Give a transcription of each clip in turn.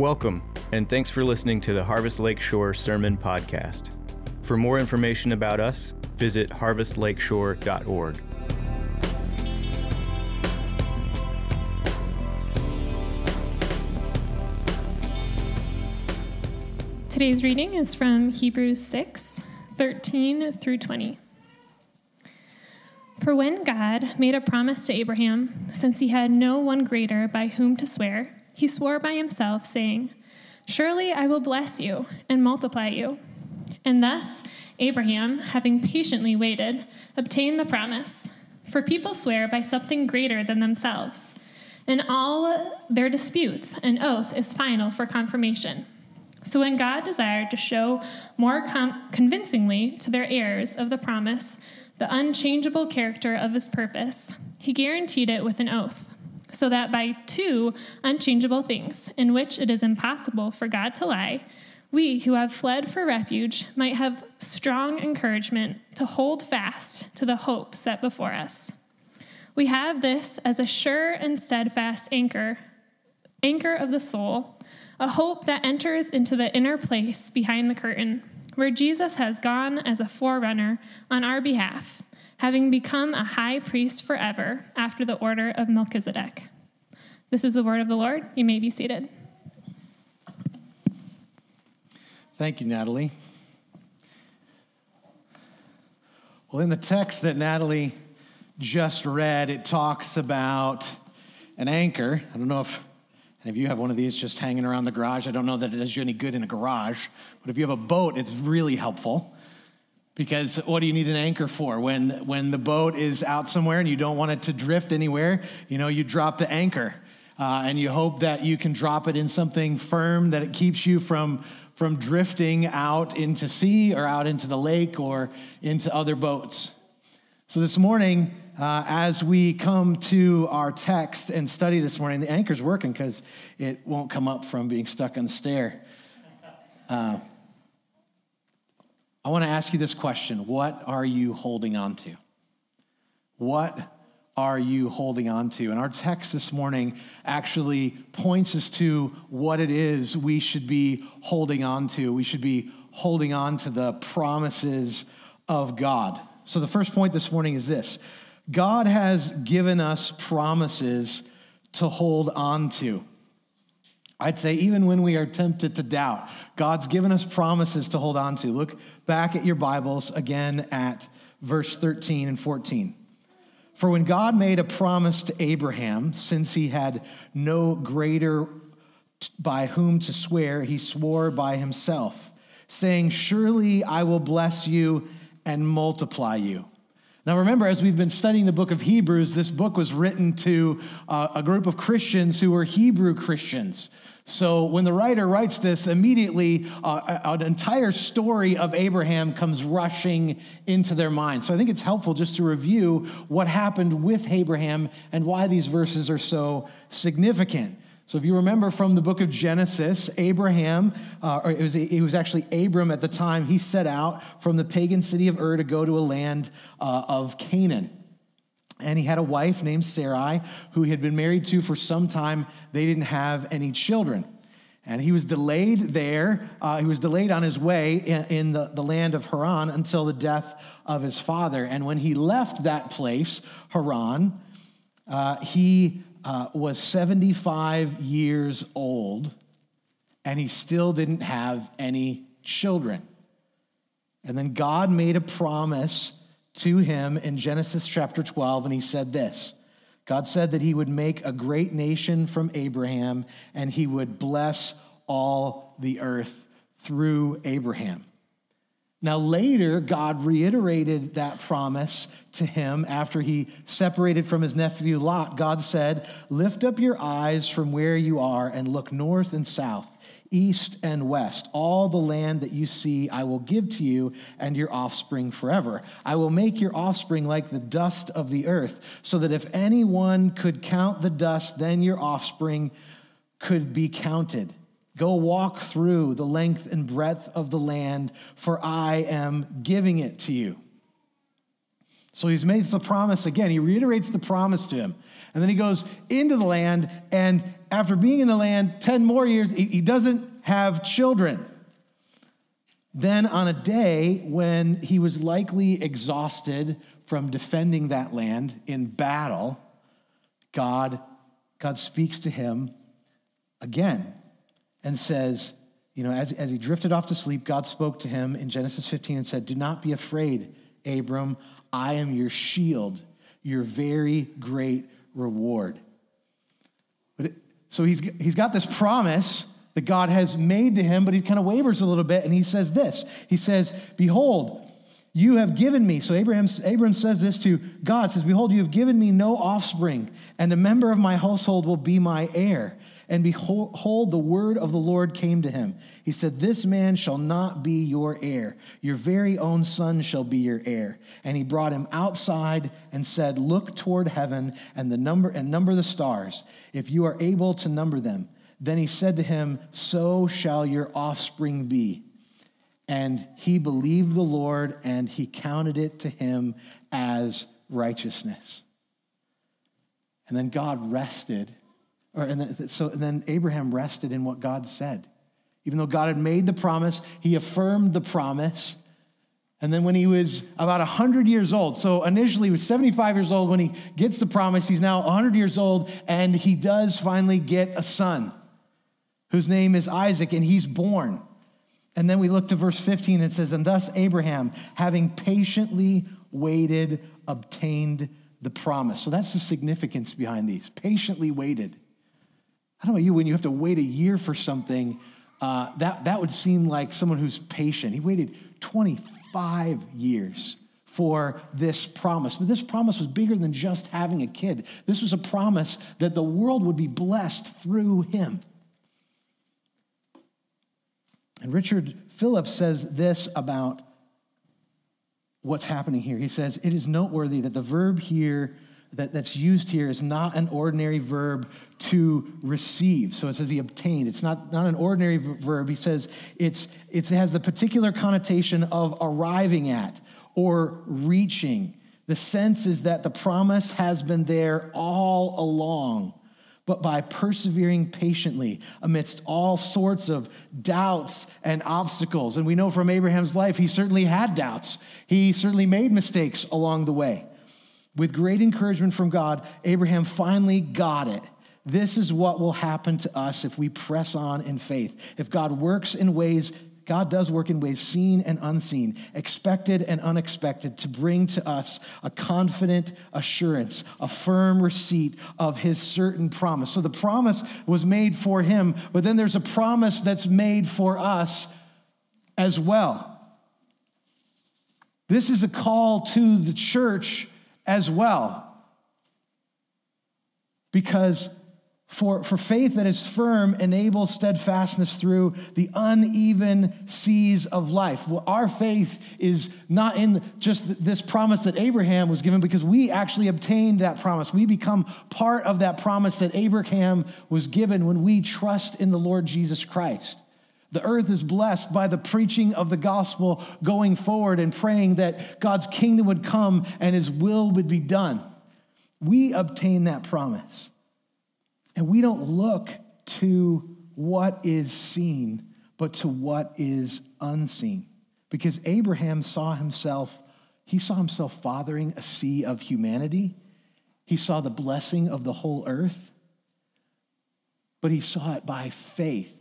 Welcome, and thanks for listening to the Harvest Lakeshore Sermon Podcast. For more information about us, visit harvestlakeshore.org. Today's reading is from Hebrews 6 13 through 20. For when God made a promise to Abraham, since he had no one greater by whom to swear, he swore by himself, saying, Surely I will bless you and multiply you. And thus Abraham, having patiently waited, obtained the promise. For people swear by something greater than themselves. In all their disputes, an oath is final for confirmation. So when God desired to show more com- convincingly to their heirs of the promise the unchangeable character of his purpose, he guaranteed it with an oath so that by two unchangeable things, in which it is impossible for God to lie, we who have fled for refuge might have strong encouragement to hold fast to the hope set before us. We have this as a sure and steadfast anchor, anchor of the soul, a hope that enters into the inner place behind the curtain, where Jesus has gone as a forerunner on our behalf having become a high priest forever after the order of Melchizedek. This is the word of the Lord. You may be seated. Thank you, Natalie. Well, in the text that Natalie just read, it talks about an anchor. I don't know if any of you have one of these just hanging around the garage. I don't know that it does you any good in a garage, but if you have a boat, it's really helpful. Because what do you need an anchor for? When, when the boat is out somewhere and you don't want it to drift anywhere, you know, you drop the anchor. Uh, and you hope that you can drop it in something firm that it keeps you from, from drifting out into sea or out into the lake or into other boats. So this morning, uh, as we come to our text and study this morning, the anchor's working because it won't come up from being stuck on the stair. Uh, I want to ask you this question What are you holding on to? What are you holding on to? And our text this morning actually points us to what it is we should be holding on to. We should be holding on to the promises of God. So the first point this morning is this God has given us promises to hold on to. I'd say, even when we are tempted to doubt, God's given us promises to hold on to. Look back at your Bibles again at verse 13 and 14. For when God made a promise to Abraham, since he had no greater by whom to swear, he swore by himself, saying, Surely I will bless you and multiply you. Now, remember, as we've been studying the book of Hebrews, this book was written to uh, a group of Christians who were Hebrew Christians. So when the writer writes this, immediately uh, an entire story of Abraham comes rushing into their mind. So I think it's helpful just to review what happened with Abraham and why these verses are so significant. So if you remember from the book of Genesis, Abraham, uh, or it was, it was actually Abram at the time, he set out from the pagan city of Ur to go to a land uh, of Canaan. And he had a wife named Sarai who he had been married to for some time. They didn't have any children. And he was delayed there. Uh, he was delayed on his way in, in, the, the land of Haran until the death of his father. And when he left that place, Haran, uh, he uh, was 75 years old and he still didn't have any children. And then God made a promise to him in Genesis chapter 12, and he said this God said that he would make a great nation from Abraham, and he would bless all the earth through Abraham. Now, later, God reiterated that promise to him after he separated from his nephew Lot. God said, Lift up your eyes from where you are and look north and south east and west. All the land that you see, I will give to you and your offspring forever. I will make your offspring like the dust of the earth, so that if anyone could count the dust, then your offspring could be counted. Go walk through the length and breadth of the land, for I am giving it to you. So he's made the promise again. He reiterates the promise to him. And then he goes into the land, and after being in the land 10 more years, he doesn't have children. Then, on a day when he was likely exhausted from defending that land in battle, God, God speaks to him again and says, you know, as, as he drifted off to sleep, God spoke to him in Genesis 15 and said, Do not be afraid, Abram. I am your shield, your very great reward. So he's, he's got this promise that God has made to him, but he kind of wavers a little bit and he says this He says, Behold, you have given me. So Abraham, Abraham says this to God, says, Behold, you have given me no offspring, and a member of my household will be my heir. And behold, the word of the Lord came to him. He said, This man shall not be your heir. Your very own son shall be your heir. And he brought him outside and said, Look toward heaven and the number and number the stars, if you are able to number them. Then he said to him, So shall your offspring be. And he believed the Lord, and he counted it to him as righteousness. And then God rested or, and then, so and then Abraham rested in what God said. Even though God had made the promise, he affirmed the promise. And then when he was about 100 years old, so initially he was 75 years old when he gets the promise, he's now 100 years old, and he does finally get a son whose name is Isaac, and he's born. And then we look to verse 15, it says, And thus Abraham, having patiently waited, obtained the promise. So that's the significance behind these. Patiently waited. I don't know you, when you have to wait a year for something, uh, that, that would seem like someone who's patient. He waited 25 years for this promise. But this promise was bigger than just having a kid. This was a promise that the world would be blessed through him. And Richard Phillips says this about what's happening here. He says, It is noteworthy that the verb here that, that's used here is not an ordinary verb to receive. So it says he obtained. It's not, not an ordinary verb. He says it's, it has the particular connotation of arriving at or reaching. The sense is that the promise has been there all along, but by persevering patiently amidst all sorts of doubts and obstacles. And we know from Abraham's life, he certainly had doubts, he certainly made mistakes along the way. With great encouragement from God, Abraham finally got it. This is what will happen to us if we press on in faith. If God works in ways, God does work in ways seen and unseen, expected and unexpected, to bring to us a confident assurance, a firm receipt of his certain promise. So the promise was made for him, but then there's a promise that's made for us as well. This is a call to the church as well. Because for, for faith that is firm enables steadfastness through the uneven seas of life. Well, our faith is not in just this promise that Abraham was given because we actually obtained that promise. We become part of that promise that Abraham was given when we trust in the Lord Jesus Christ. The earth is blessed by the preaching of the gospel going forward and praying that God's kingdom would come and his will would be done. We obtain that promise. And we don't look to what is seen, but to what is unseen. Because Abraham saw himself, he saw himself fathering a sea of humanity. He saw the blessing of the whole earth, but he saw it by faith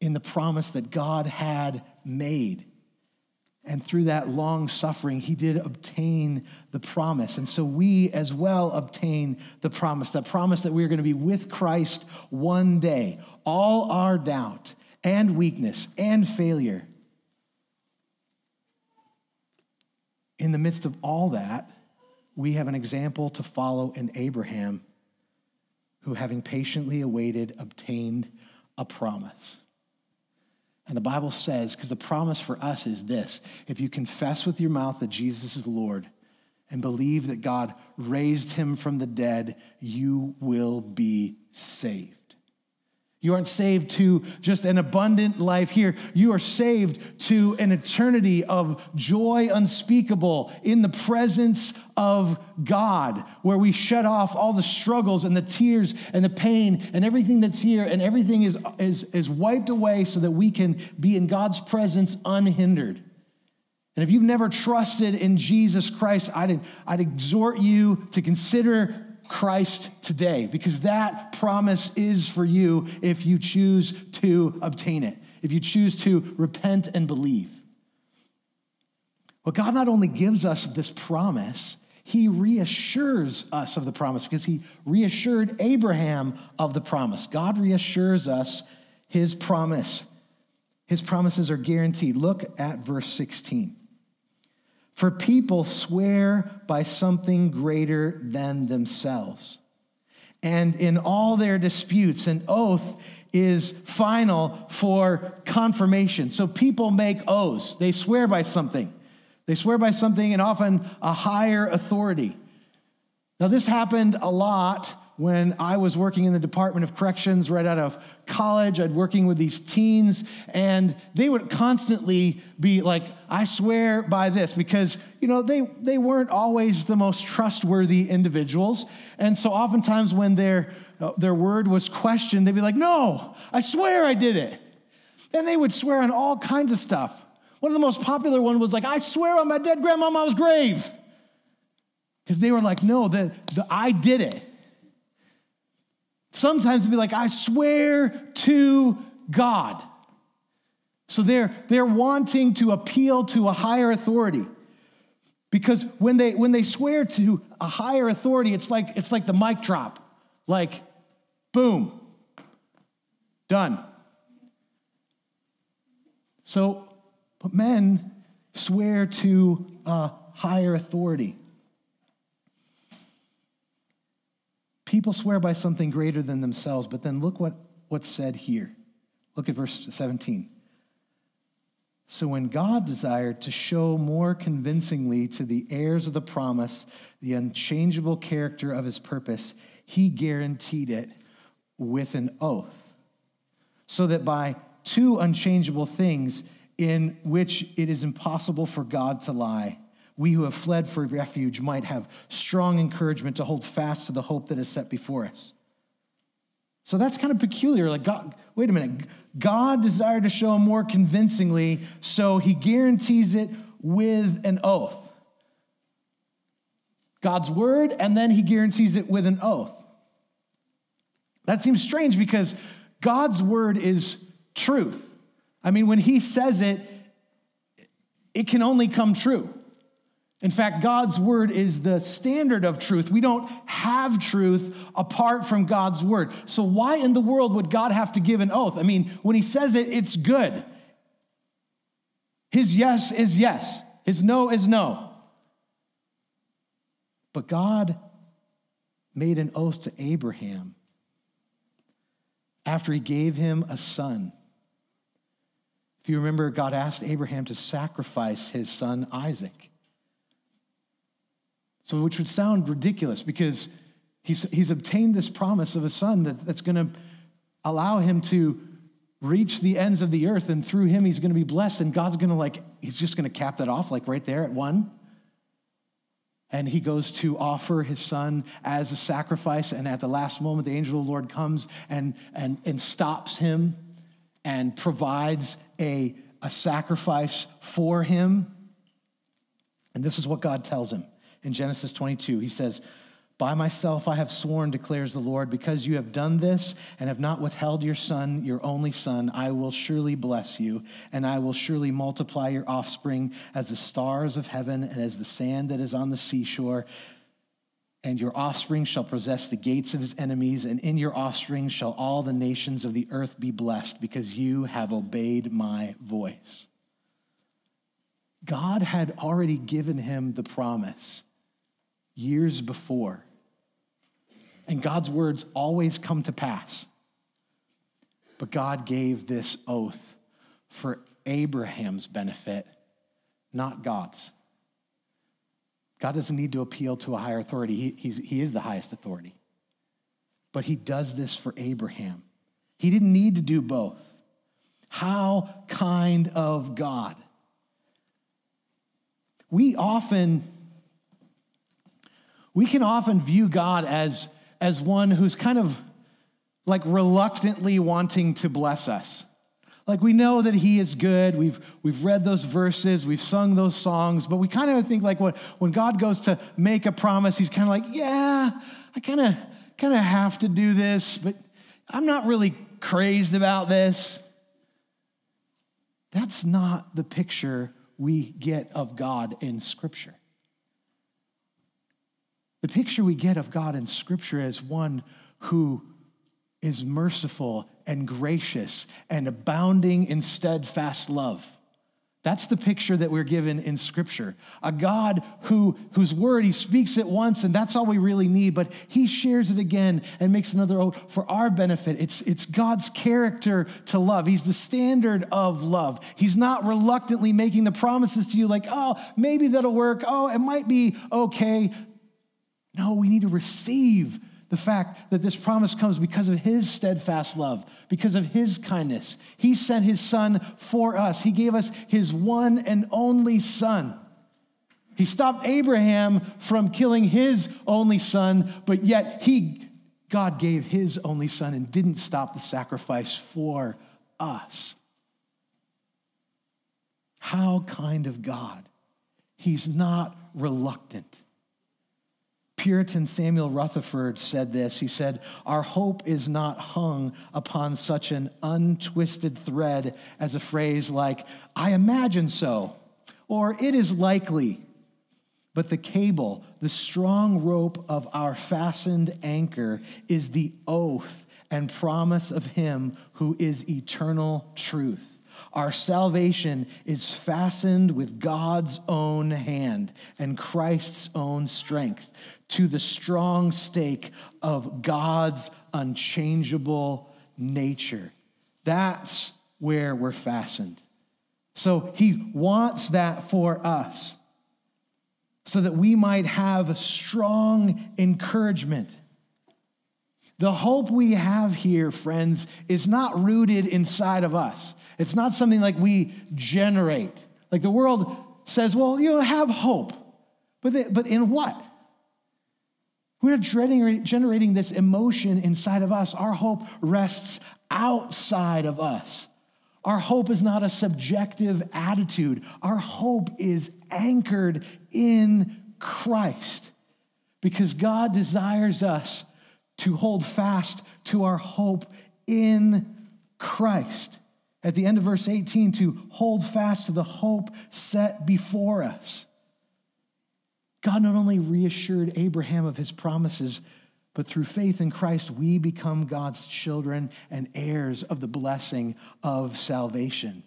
in the promise that God had made. And through that long suffering, he did obtain the promise. And so we as well obtain the promise the promise that we are going to be with Christ one day. All our doubt and weakness and failure. In the midst of all that, we have an example to follow in Abraham, who, having patiently awaited, obtained a promise. And the Bible says, because the promise for us is this if you confess with your mouth that Jesus is Lord and believe that God raised him from the dead, you will be saved. You aren't saved to just an abundant life here. You are saved to an eternity of joy unspeakable in the presence of God, where we shut off all the struggles and the tears and the pain and everything that's here, and everything is, is, is wiped away so that we can be in God's presence unhindered. And if you've never trusted in Jesus Christ, I'd, I'd exhort you to consider Christ today because that promise is for you if you choose to obtain it, if you choose to repent and believe. Well, God not only gives us this promise, he reassures us of the promise because he reassured Abraham of the promise. God reassures us his promise. His promises are guaranteed. Look at verse 16. For people swear by something greater than themselves. And in all their disputes, an oath is final for confirmation. So people make oaths, they swear by something. They swear by something and often a higher authority. Now, this happened a lot when I was working in the Department of Corrections right out of college. I'd working with these teens, and they would constantly be like, I swear by this, because, you know, they, they weren't always the most trustworthy individuals. And so oftentimes when their, uh, their word was questioned, they'd be like, No, I swear I did it. And they would swear on all kinds of stuff. One of the most popular ones was like, I swear on my dead grandmama's grave. Because they were like, no, the, the, I did it. Sometimes it'd be like, I swear to God. So they're, they're wanting to appeal to a higher authority. Because when they, when they swear to a higher authority, it's like, it's like the mic drop. Like, boom, done. So, but men swear to a higher authority. People swear by something greater than themselves, but then look what, what's said here. Look at verse 17. So, when God desired to show more convincingly to the heirs of the promise the unchangeable character of his purpose, he guaranteed it with an oath, so that by two unchangeable things in which it is impossible for God to lie, we who have fled for refuge might have strong encouragement to hold fast to the hope that is set before us. So that's kind of peculiar. Like, God, wait a minute. God desired to show more convincingly, so he guarantees it with an oath. God's word, and then he guarantees it with an oath. That seems strange because God's word is truth. I mean, when he says it, it can only come true. In fact, God's word is the standard of truth. We don't have truth apart from God's word. So, why in the world would God have to give an oath? I mean, when he says it, it's good. His yes is yes, his no is no. But God made an oath to Abraham after he gave him a son. If you remember, God asked Abraham to sacrifice his son Isaac. So, which would sound ridiculous because he's, he's obtained this promise of a son that, that's going to allow him to reach the ends of the earth, and through him, he's going to be blessed. And God's going to, like, he's just going to cap that off, like right there at one. And he goes to offer his son as a sacrifice. And at the last moment, the angel of the Lord comes and, and, and stops him and provides a, a sacrifice for him. And this is what God tells him in Genesis 22. He says, By myself I have sworn, declares the Lord, because you have done this and have not withheld your son, your only son, I will surely bless you, and I will surely multiply your offspring as the stars of heaven and as the sand that is on the seashore. And your offspring shall possess the gates of his enemies, and in your offspring shall all the nations of the earth be blessed, because you have obeyed my voice. God had already given him the promise years before. And God's words always come to pass. But God gave this oath for Abraham's benefit, not God's. God doesn't need to appeal to a higher authority, he, he is the highest authority. But he does this for Abraham. He didn't need to do both. How kind of God. We often we can often view God as, as one who's kind of like reluctantly wanting to bless us. Like we know that he is good. We've, we've read those verses, we've sung those songs, but we kind of think like what, when God goes to make a promise, he's kind of like, yeah, I kind of kind of have to do this, but I'm not really crazed about this. That's not the picture we get of God in Scripture. The picture we get of God in Scripture is one who is merciful and gracious and abounding in steadfast love. That's the picture that we're given in Scripture. A God who, whose word he speaks it once, and that's all we really need, but he shares it again and makes another oath for our benefit. It's, it's God's character to love. He's the standard of love. He's not reluctantly making the promises to you like, oh, maybe that'll work. Oh, it might be okay. No, we need to receive the fact that this promise comes because of his steadfast love, because of his kindness. He sent his son for us, he gave us his one and only son. He stopped Abraham from killing his only son, but yet he God gave his only son and didn't stop the sacrifice for us. How kind of God. He's not reluctant. Puritan Samuel Rutherford said this. He said, Our hope is not hung upon such an untwisted thread as a phrase like, I imagine so, or it is likely. But the cable, the strong rope of our fastened anchor, is the oath and promise of Him who is eternal truth. Our salvation is fastened with God's own hand and Christ's own strength to the strong stake of God's unchangeable nature. That's where we're fastened. So he wants that for us so that we might have strong encouragement. The hope we have here, friends, is not rooted inside of us. It's not something like we generate. Like the world says, well, you know, have hope. But, they, but in what? We're generating this emotion inside of us. Our hope rests outside of us. Our hope is not a subjective attitude. Our hope is anchored in Christ because God desires us to hold fast to our hope in Christ. At the end of verse 18, to hold fast to the hope set before us. God not only reassured Abraham of his promises, but through faith in Christ, we become God's children and heirs of the blessing of salvation.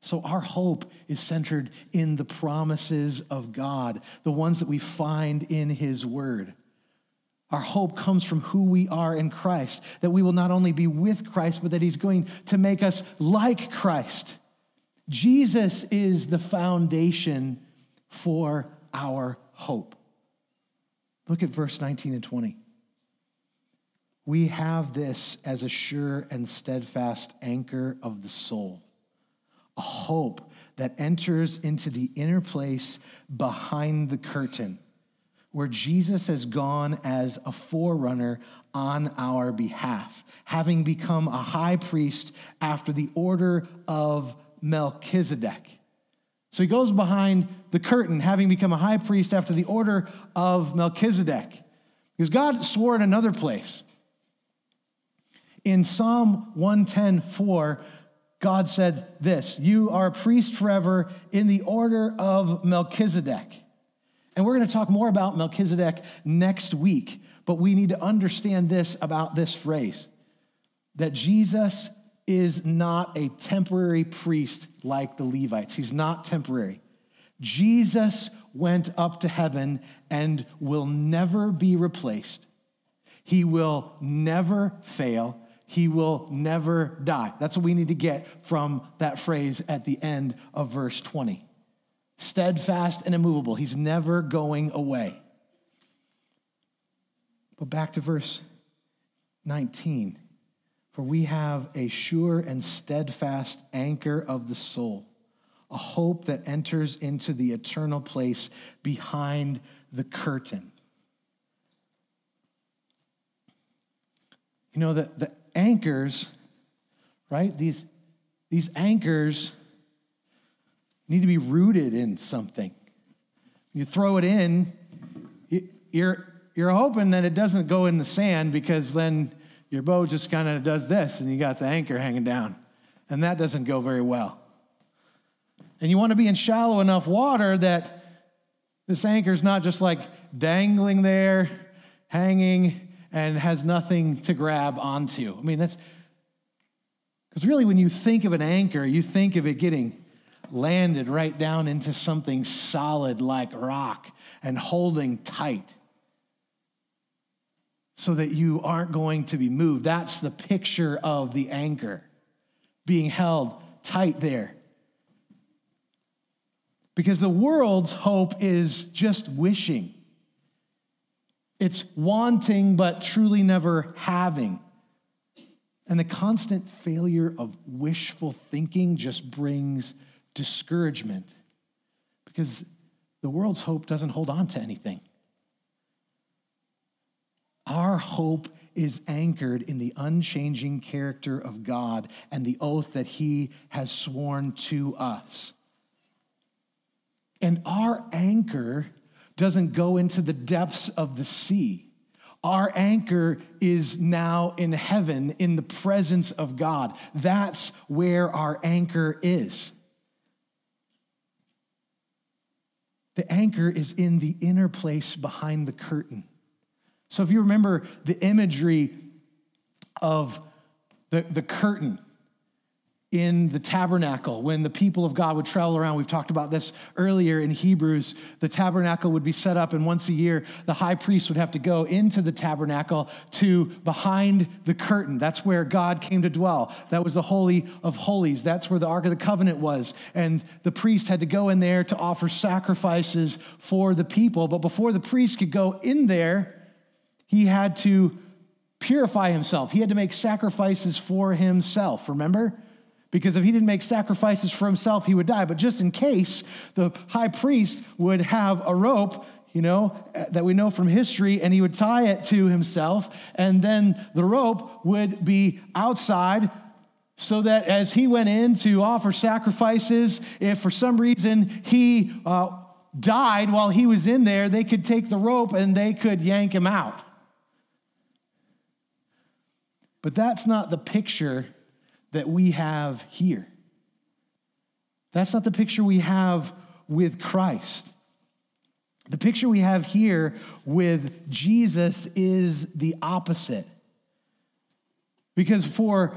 So, our hope is centered in the promises of God, the ones that we find in His Word. Our hope comes from who we are in Christ, that we will not only be with Christ, but that He's going to make us like Christ. Jesus is the foundation for our hope. Look at verse 19 and 20. We have this as a sure and steadfast anchor of the soul, a hope that enters into the inner place behind the curtain, where Jesus has gone as a forerunner on our behalf, having become a high priest after the order of Melchizedek. So he goes behind the curtain, having become a high priest after the order of Melchizedek. Because God swore in another place. In Psalm 110 4, God said this You are a priest forever in the order of Melchizedek. And we're going to talk more about Melchizedek next week, but we need to understand this about this phrase that Jesus is not a temporary priest like the Levites. He's not temporary. Jesus went up to heaven and will never be replaced. He will never fail. He will never die. That's what we need to get from that phrase at the end of verse 20. Steadfast and immovable. He's never going away. But back to verse 19. For we have a sure and steadfast anchor of the soul, a hope that enters into the eternal place behind the curtain. You know, the, the anchors, right? These, these anchors need to be rooted in something. You throw it in, you're, you're hoping that it doesn't go in the sand because then your boat just kind of does this and you got the anchor hanging down. And that doesn't go very well. And you want to be in shallow enough water that this anchor is not just like dangling there, hanging, and has nothing to grab onto. I mean, that's because really, when you think of an anchor, you think of it getting landed right down into something solid like rock and holding tight so that you aren't going to be moved. That's the picture of the anchor being held tight there. Because the world's hope is just wishing. It's wanting, but truly never having. And the constant failure of wishful thinking just brings discouragement because the world's hope doesn't hold on to anything. Our hope is anchored in the unchanging character of God and the oath that He has sworn to us. And our anchor doesn't go into the depths of the sea. Our anchor is now in heaven in the presence of God. That's where our anchor is. The anchor is in the inner place behind the curtain. So if you remember the imagery of the, the curtain, in the tabernacle when the people of God would travel around. We've talked about this earlier in Hebrews. The tabernacle would be set up, and once a year, the high priest would have to go into the tabernacle to behind the curtain. That's where God came to dwell. That was the Holy of Holies. That's where the Ark of the Covenant was. And the priest had to go in there to offer sacrifices for the people. But before the priest could go in there, he had to purify himself, he had to make sacrifices for himself. Remember? because if he didn't make sacrifices for himself, he would die. But just in case, the high priest would have a rope, you know, that we know from history, and he would tie it to himself, and then the rope would be outside. So that as he went in to offer sacrifices, if for some reason he uh, died while he was in there, they could take the rope and they could yank him out. But that's not the picture that we have here. That's not the picture we have with Christ. The picture we have here with Jesus is the opposite. Because for,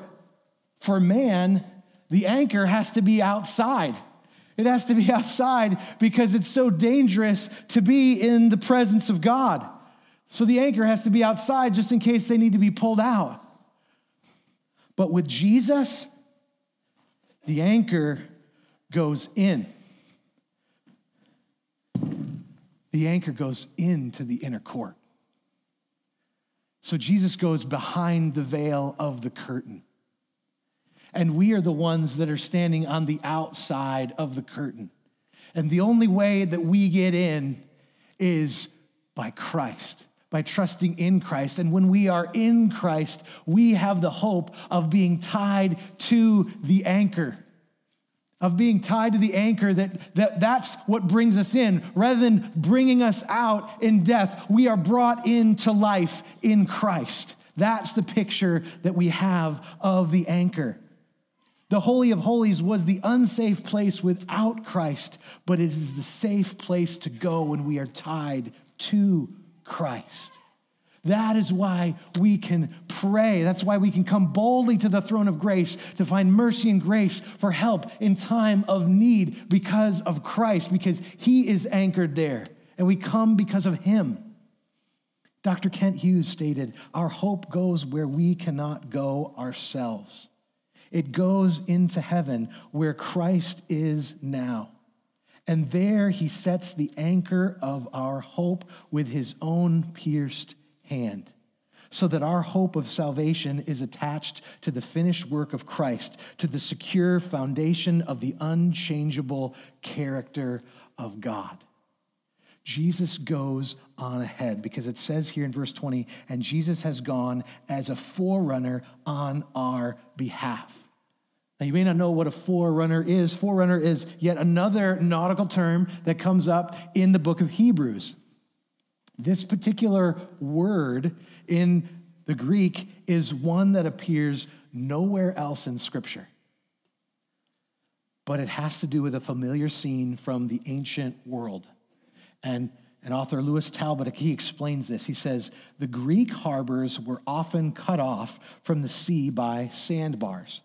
for man, the anchor has to be outside. It has to be outside because it's so dangerous to be in the presence of God. So the anchor has to be outside just in case they need to be pulled out. But with Jesus, the anchor goes in. The anchor goes into the inner court. So Jesus goes behind the veil of the curtain. And we are the ones that are standing on the outside of the curtain. And the only way that we get in is by Christ by trusting in Christ. And when we are in Christ, we have the hope of being tied to the anchor. Of being tied to the anchor, that, that that's what brings us in. Rather than bringing us out in death, we are brought into life in Christ. That's the picture that we have of the anchor. The Holy of Holies was the unsafe place without Christ, but it is the safe place to go when we are tied to Christ. That is why we can pray. That's why we can come boldly to the throne of grace to find mercy and grace for help in time of need because of Christ, because He is anchored there. And we come because of Him. Dr. Kent Hughes stated Our hope goes where we cannot go ourselves, it goes into heaven where Christ is now. And there he sets the anchor of our hope with his own pierced hand. so that our hope of salvation is attached to the finished work of Christ, to the secure foundation of the unchangeable character of God. Jesus goes on ahead because it says here in verse 20, and Jesus has gone as a forerunner on our behalf. Now, you may not know what a forerunner is. Forerunner is yet another nautical term that comes up in the book of Hebrews. This particular word in the Greek is one that appears nowhere else in Scripture. But it has to do with a familiar scene from the ancient world. And, and author Louis Talbot, he explains this. He says, The Greek harbors were often cut off from the sea by sandbars,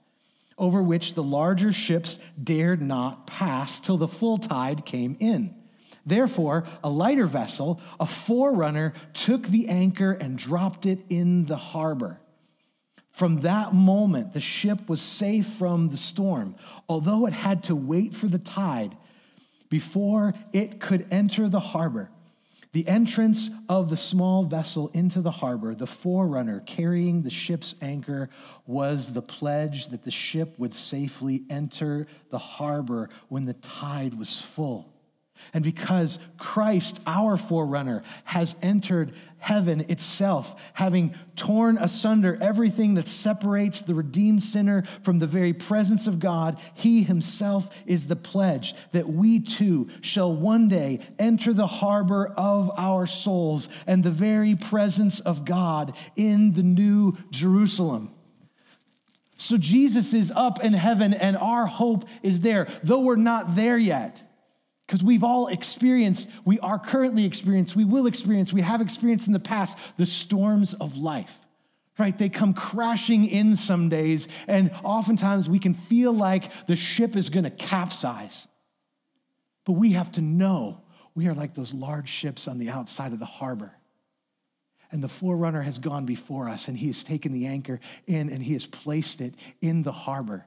over which the larger ships dared not pass till the full tide came in. Therefore, a lighter vessel, a forerunner, took the anchor and dropped it in the harbor. From that moment, the ship was safe from the storm, although it had to wait for the tide before it could enter the harbor. The entrance of the small vessel into the harbor, the forerunner carrying the ship's anchor, was the pledge that the ship would safely enter the harbor when the tide was full. And because Christ, our forerunner, has entered heaven itself, having torn asunder everything that separates the redeemed sinner from the very presence of God, he himself is the pledge that we too shall one day enter the harbor of our souls and the very presence of God in the new Jerusalem. So Jesus is up in heaven and our hope is there, though we're not there yet. Because we've all experienced, we are currently experienced, we will experience, we have experienced in the past the storms of life, right? They come crashing in some days, and oftentimes we can feel like the ship is to capsize. But we have to know we are like those large ships on the outside of the harbor. And the forerunner has gone before us, and he has taken the anchor in and he has placed it in the harbor.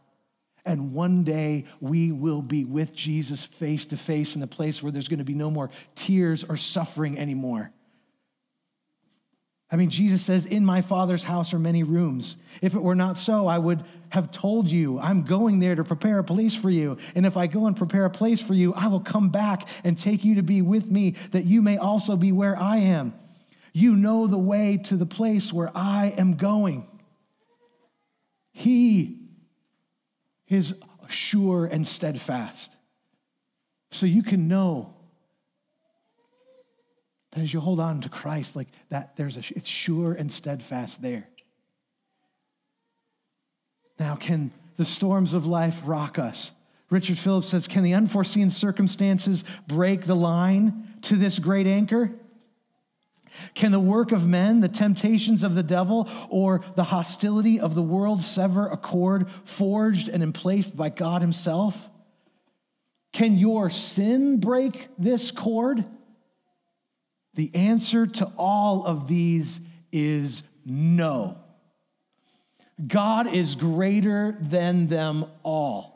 And one day we will be with Jesus face to face in the place where there's going to be no more tears or suffering anymore. I mean, Jesus says, In my Father's house are many rooms. If it were not so, I would have told you, I'm going there to prepare a place for you. And if I go and prepare a place for you, I will come back and take you to be with me, that you may also be where I am. You know the way to the place where I am going. He is sure and steadfast. So you can know that as you hold on to Christ, like that, there's a, it's sure and steadfast there. Now, can the storms of life rock us? Richard Phillips says, Can the unforeseen circumstances break the line to this great anchor? Can the work of men, the temptations of the devil, or the hostility of the world sever a cord forged and emplaced by God Himself? Can your sin break this cord? The answer to all of these is no. God is greater than them all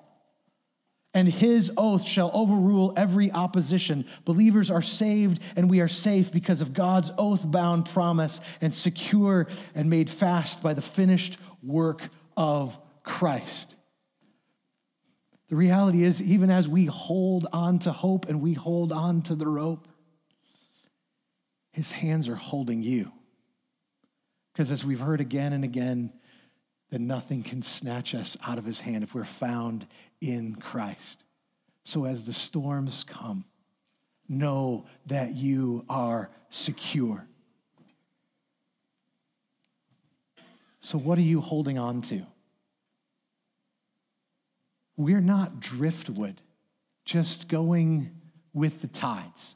and his oath shall overrule every opposition. Believers are saved and we are safe because of God's oath bound promise and secure and made fast by the finished work of Christ. The reality is, even as we hold on to hope and we hold on to the rope, his hands are holding you. Because as we've heard again and again, that nothing can snatch us out of his hand if we're found in Christ. So as the storms come, know that you are secure. So, what are you holding on to? We're not driftwood, just going with the tides.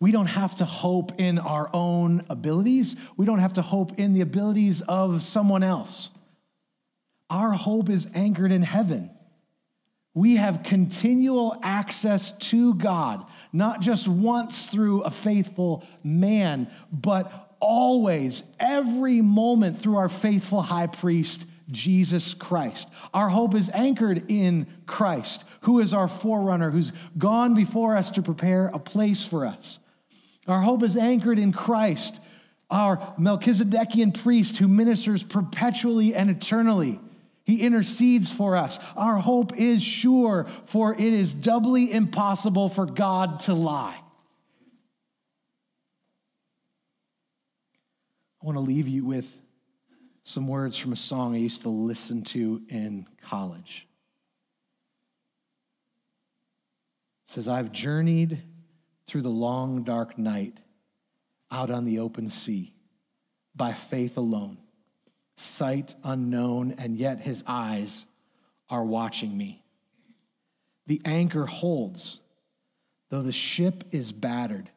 We don't have to hope in our own abilities. We don't have to hope in the abilities of someone else. Our hope is anchored in heaven. We have continual access to God, not just once through a faithful man, but always, every moment through our faithful high priest, Jesus Christ. Our hope is anchored in Christ, who is our forerunner, who's gone before us to prepare a place for us. Our hope is anchored in Christ, our Melchizedekian priest who ministers perpetually and eternally. He intercedes for us. Our hope is sure, for it is doubly impossible for God to lie. I want to leave you with some words from a song I used to listen to in college. It says, I've journeyed through the long, dark night out on the open sea by faith alone, sight unknown, and yet his eyes are watching me. The anchor holds, though the ship is battered.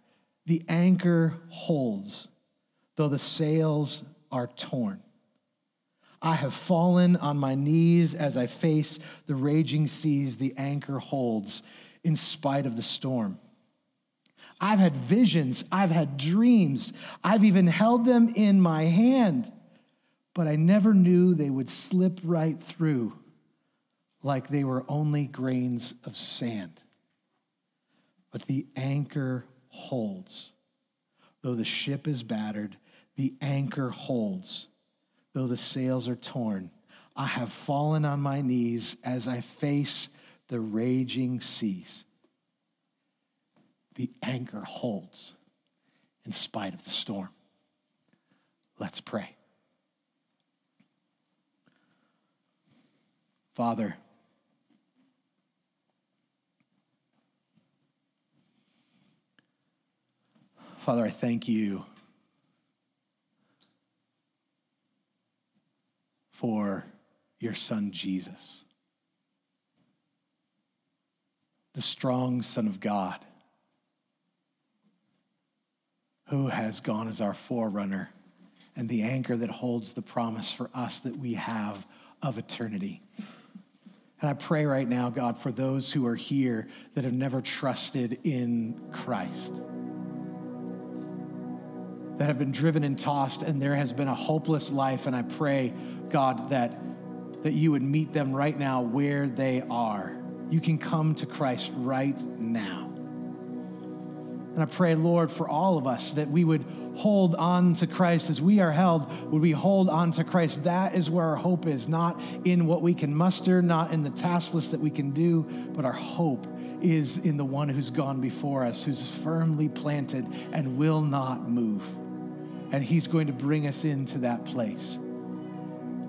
The anchor holds, though the sails are torn. I have fallen on my knees as I face the raging seas. The anchor holds in spite of the storm. I've had visions, I've had dreams, I've even held them in my hand, but I never knew they would slip right through like they were only grains of sand. But the anchor holds. Though the ship is battered, the anchor holds. Though the sails are torn, I have fallen on my knees as I face the raging seas the anchor holds in spite of the storm. Let's pray. Father, Father, I thank you for your son Jesus, the strong Son of God who has gone as our forerunner and the anchor that holds the promise for us that we have of eternity. And I pray right now, God, for those who are here that have never trusted in Christ, that have been driven and tossed, and there has been a hopeless life. And I pray, God, that, that you would meet them right now where they are. You can come to Christ right now. And I pray, Lord, for all of us that we would hold on to Christ as we are held. Would we hold on to Christ? That is where our hope is, not in what we can muster, not in the task list that we can do, but our hope is in the one who's gone before us, who's firmly planted and will not move. And he's going to bring us into that place,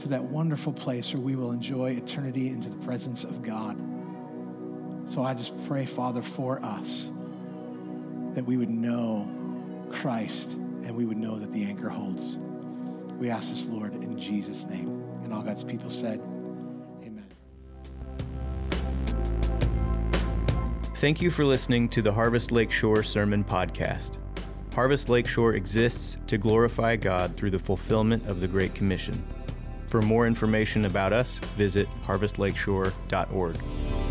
to that wonderful place where we will enjoy eternity into the presence of God. So I just pray, Father, for us that we would know Christ and we would know that the anchor holds. We ask this, Lord, in Jesus' name. And all God's people said, Amen. Thank you for listening to the Harvest Lakeshore Sermon Podcast. Harvest Lakeshore exists to glorify God through the fulfillment of the Great Commission. For more information about us, visit harvestlakeshore.org.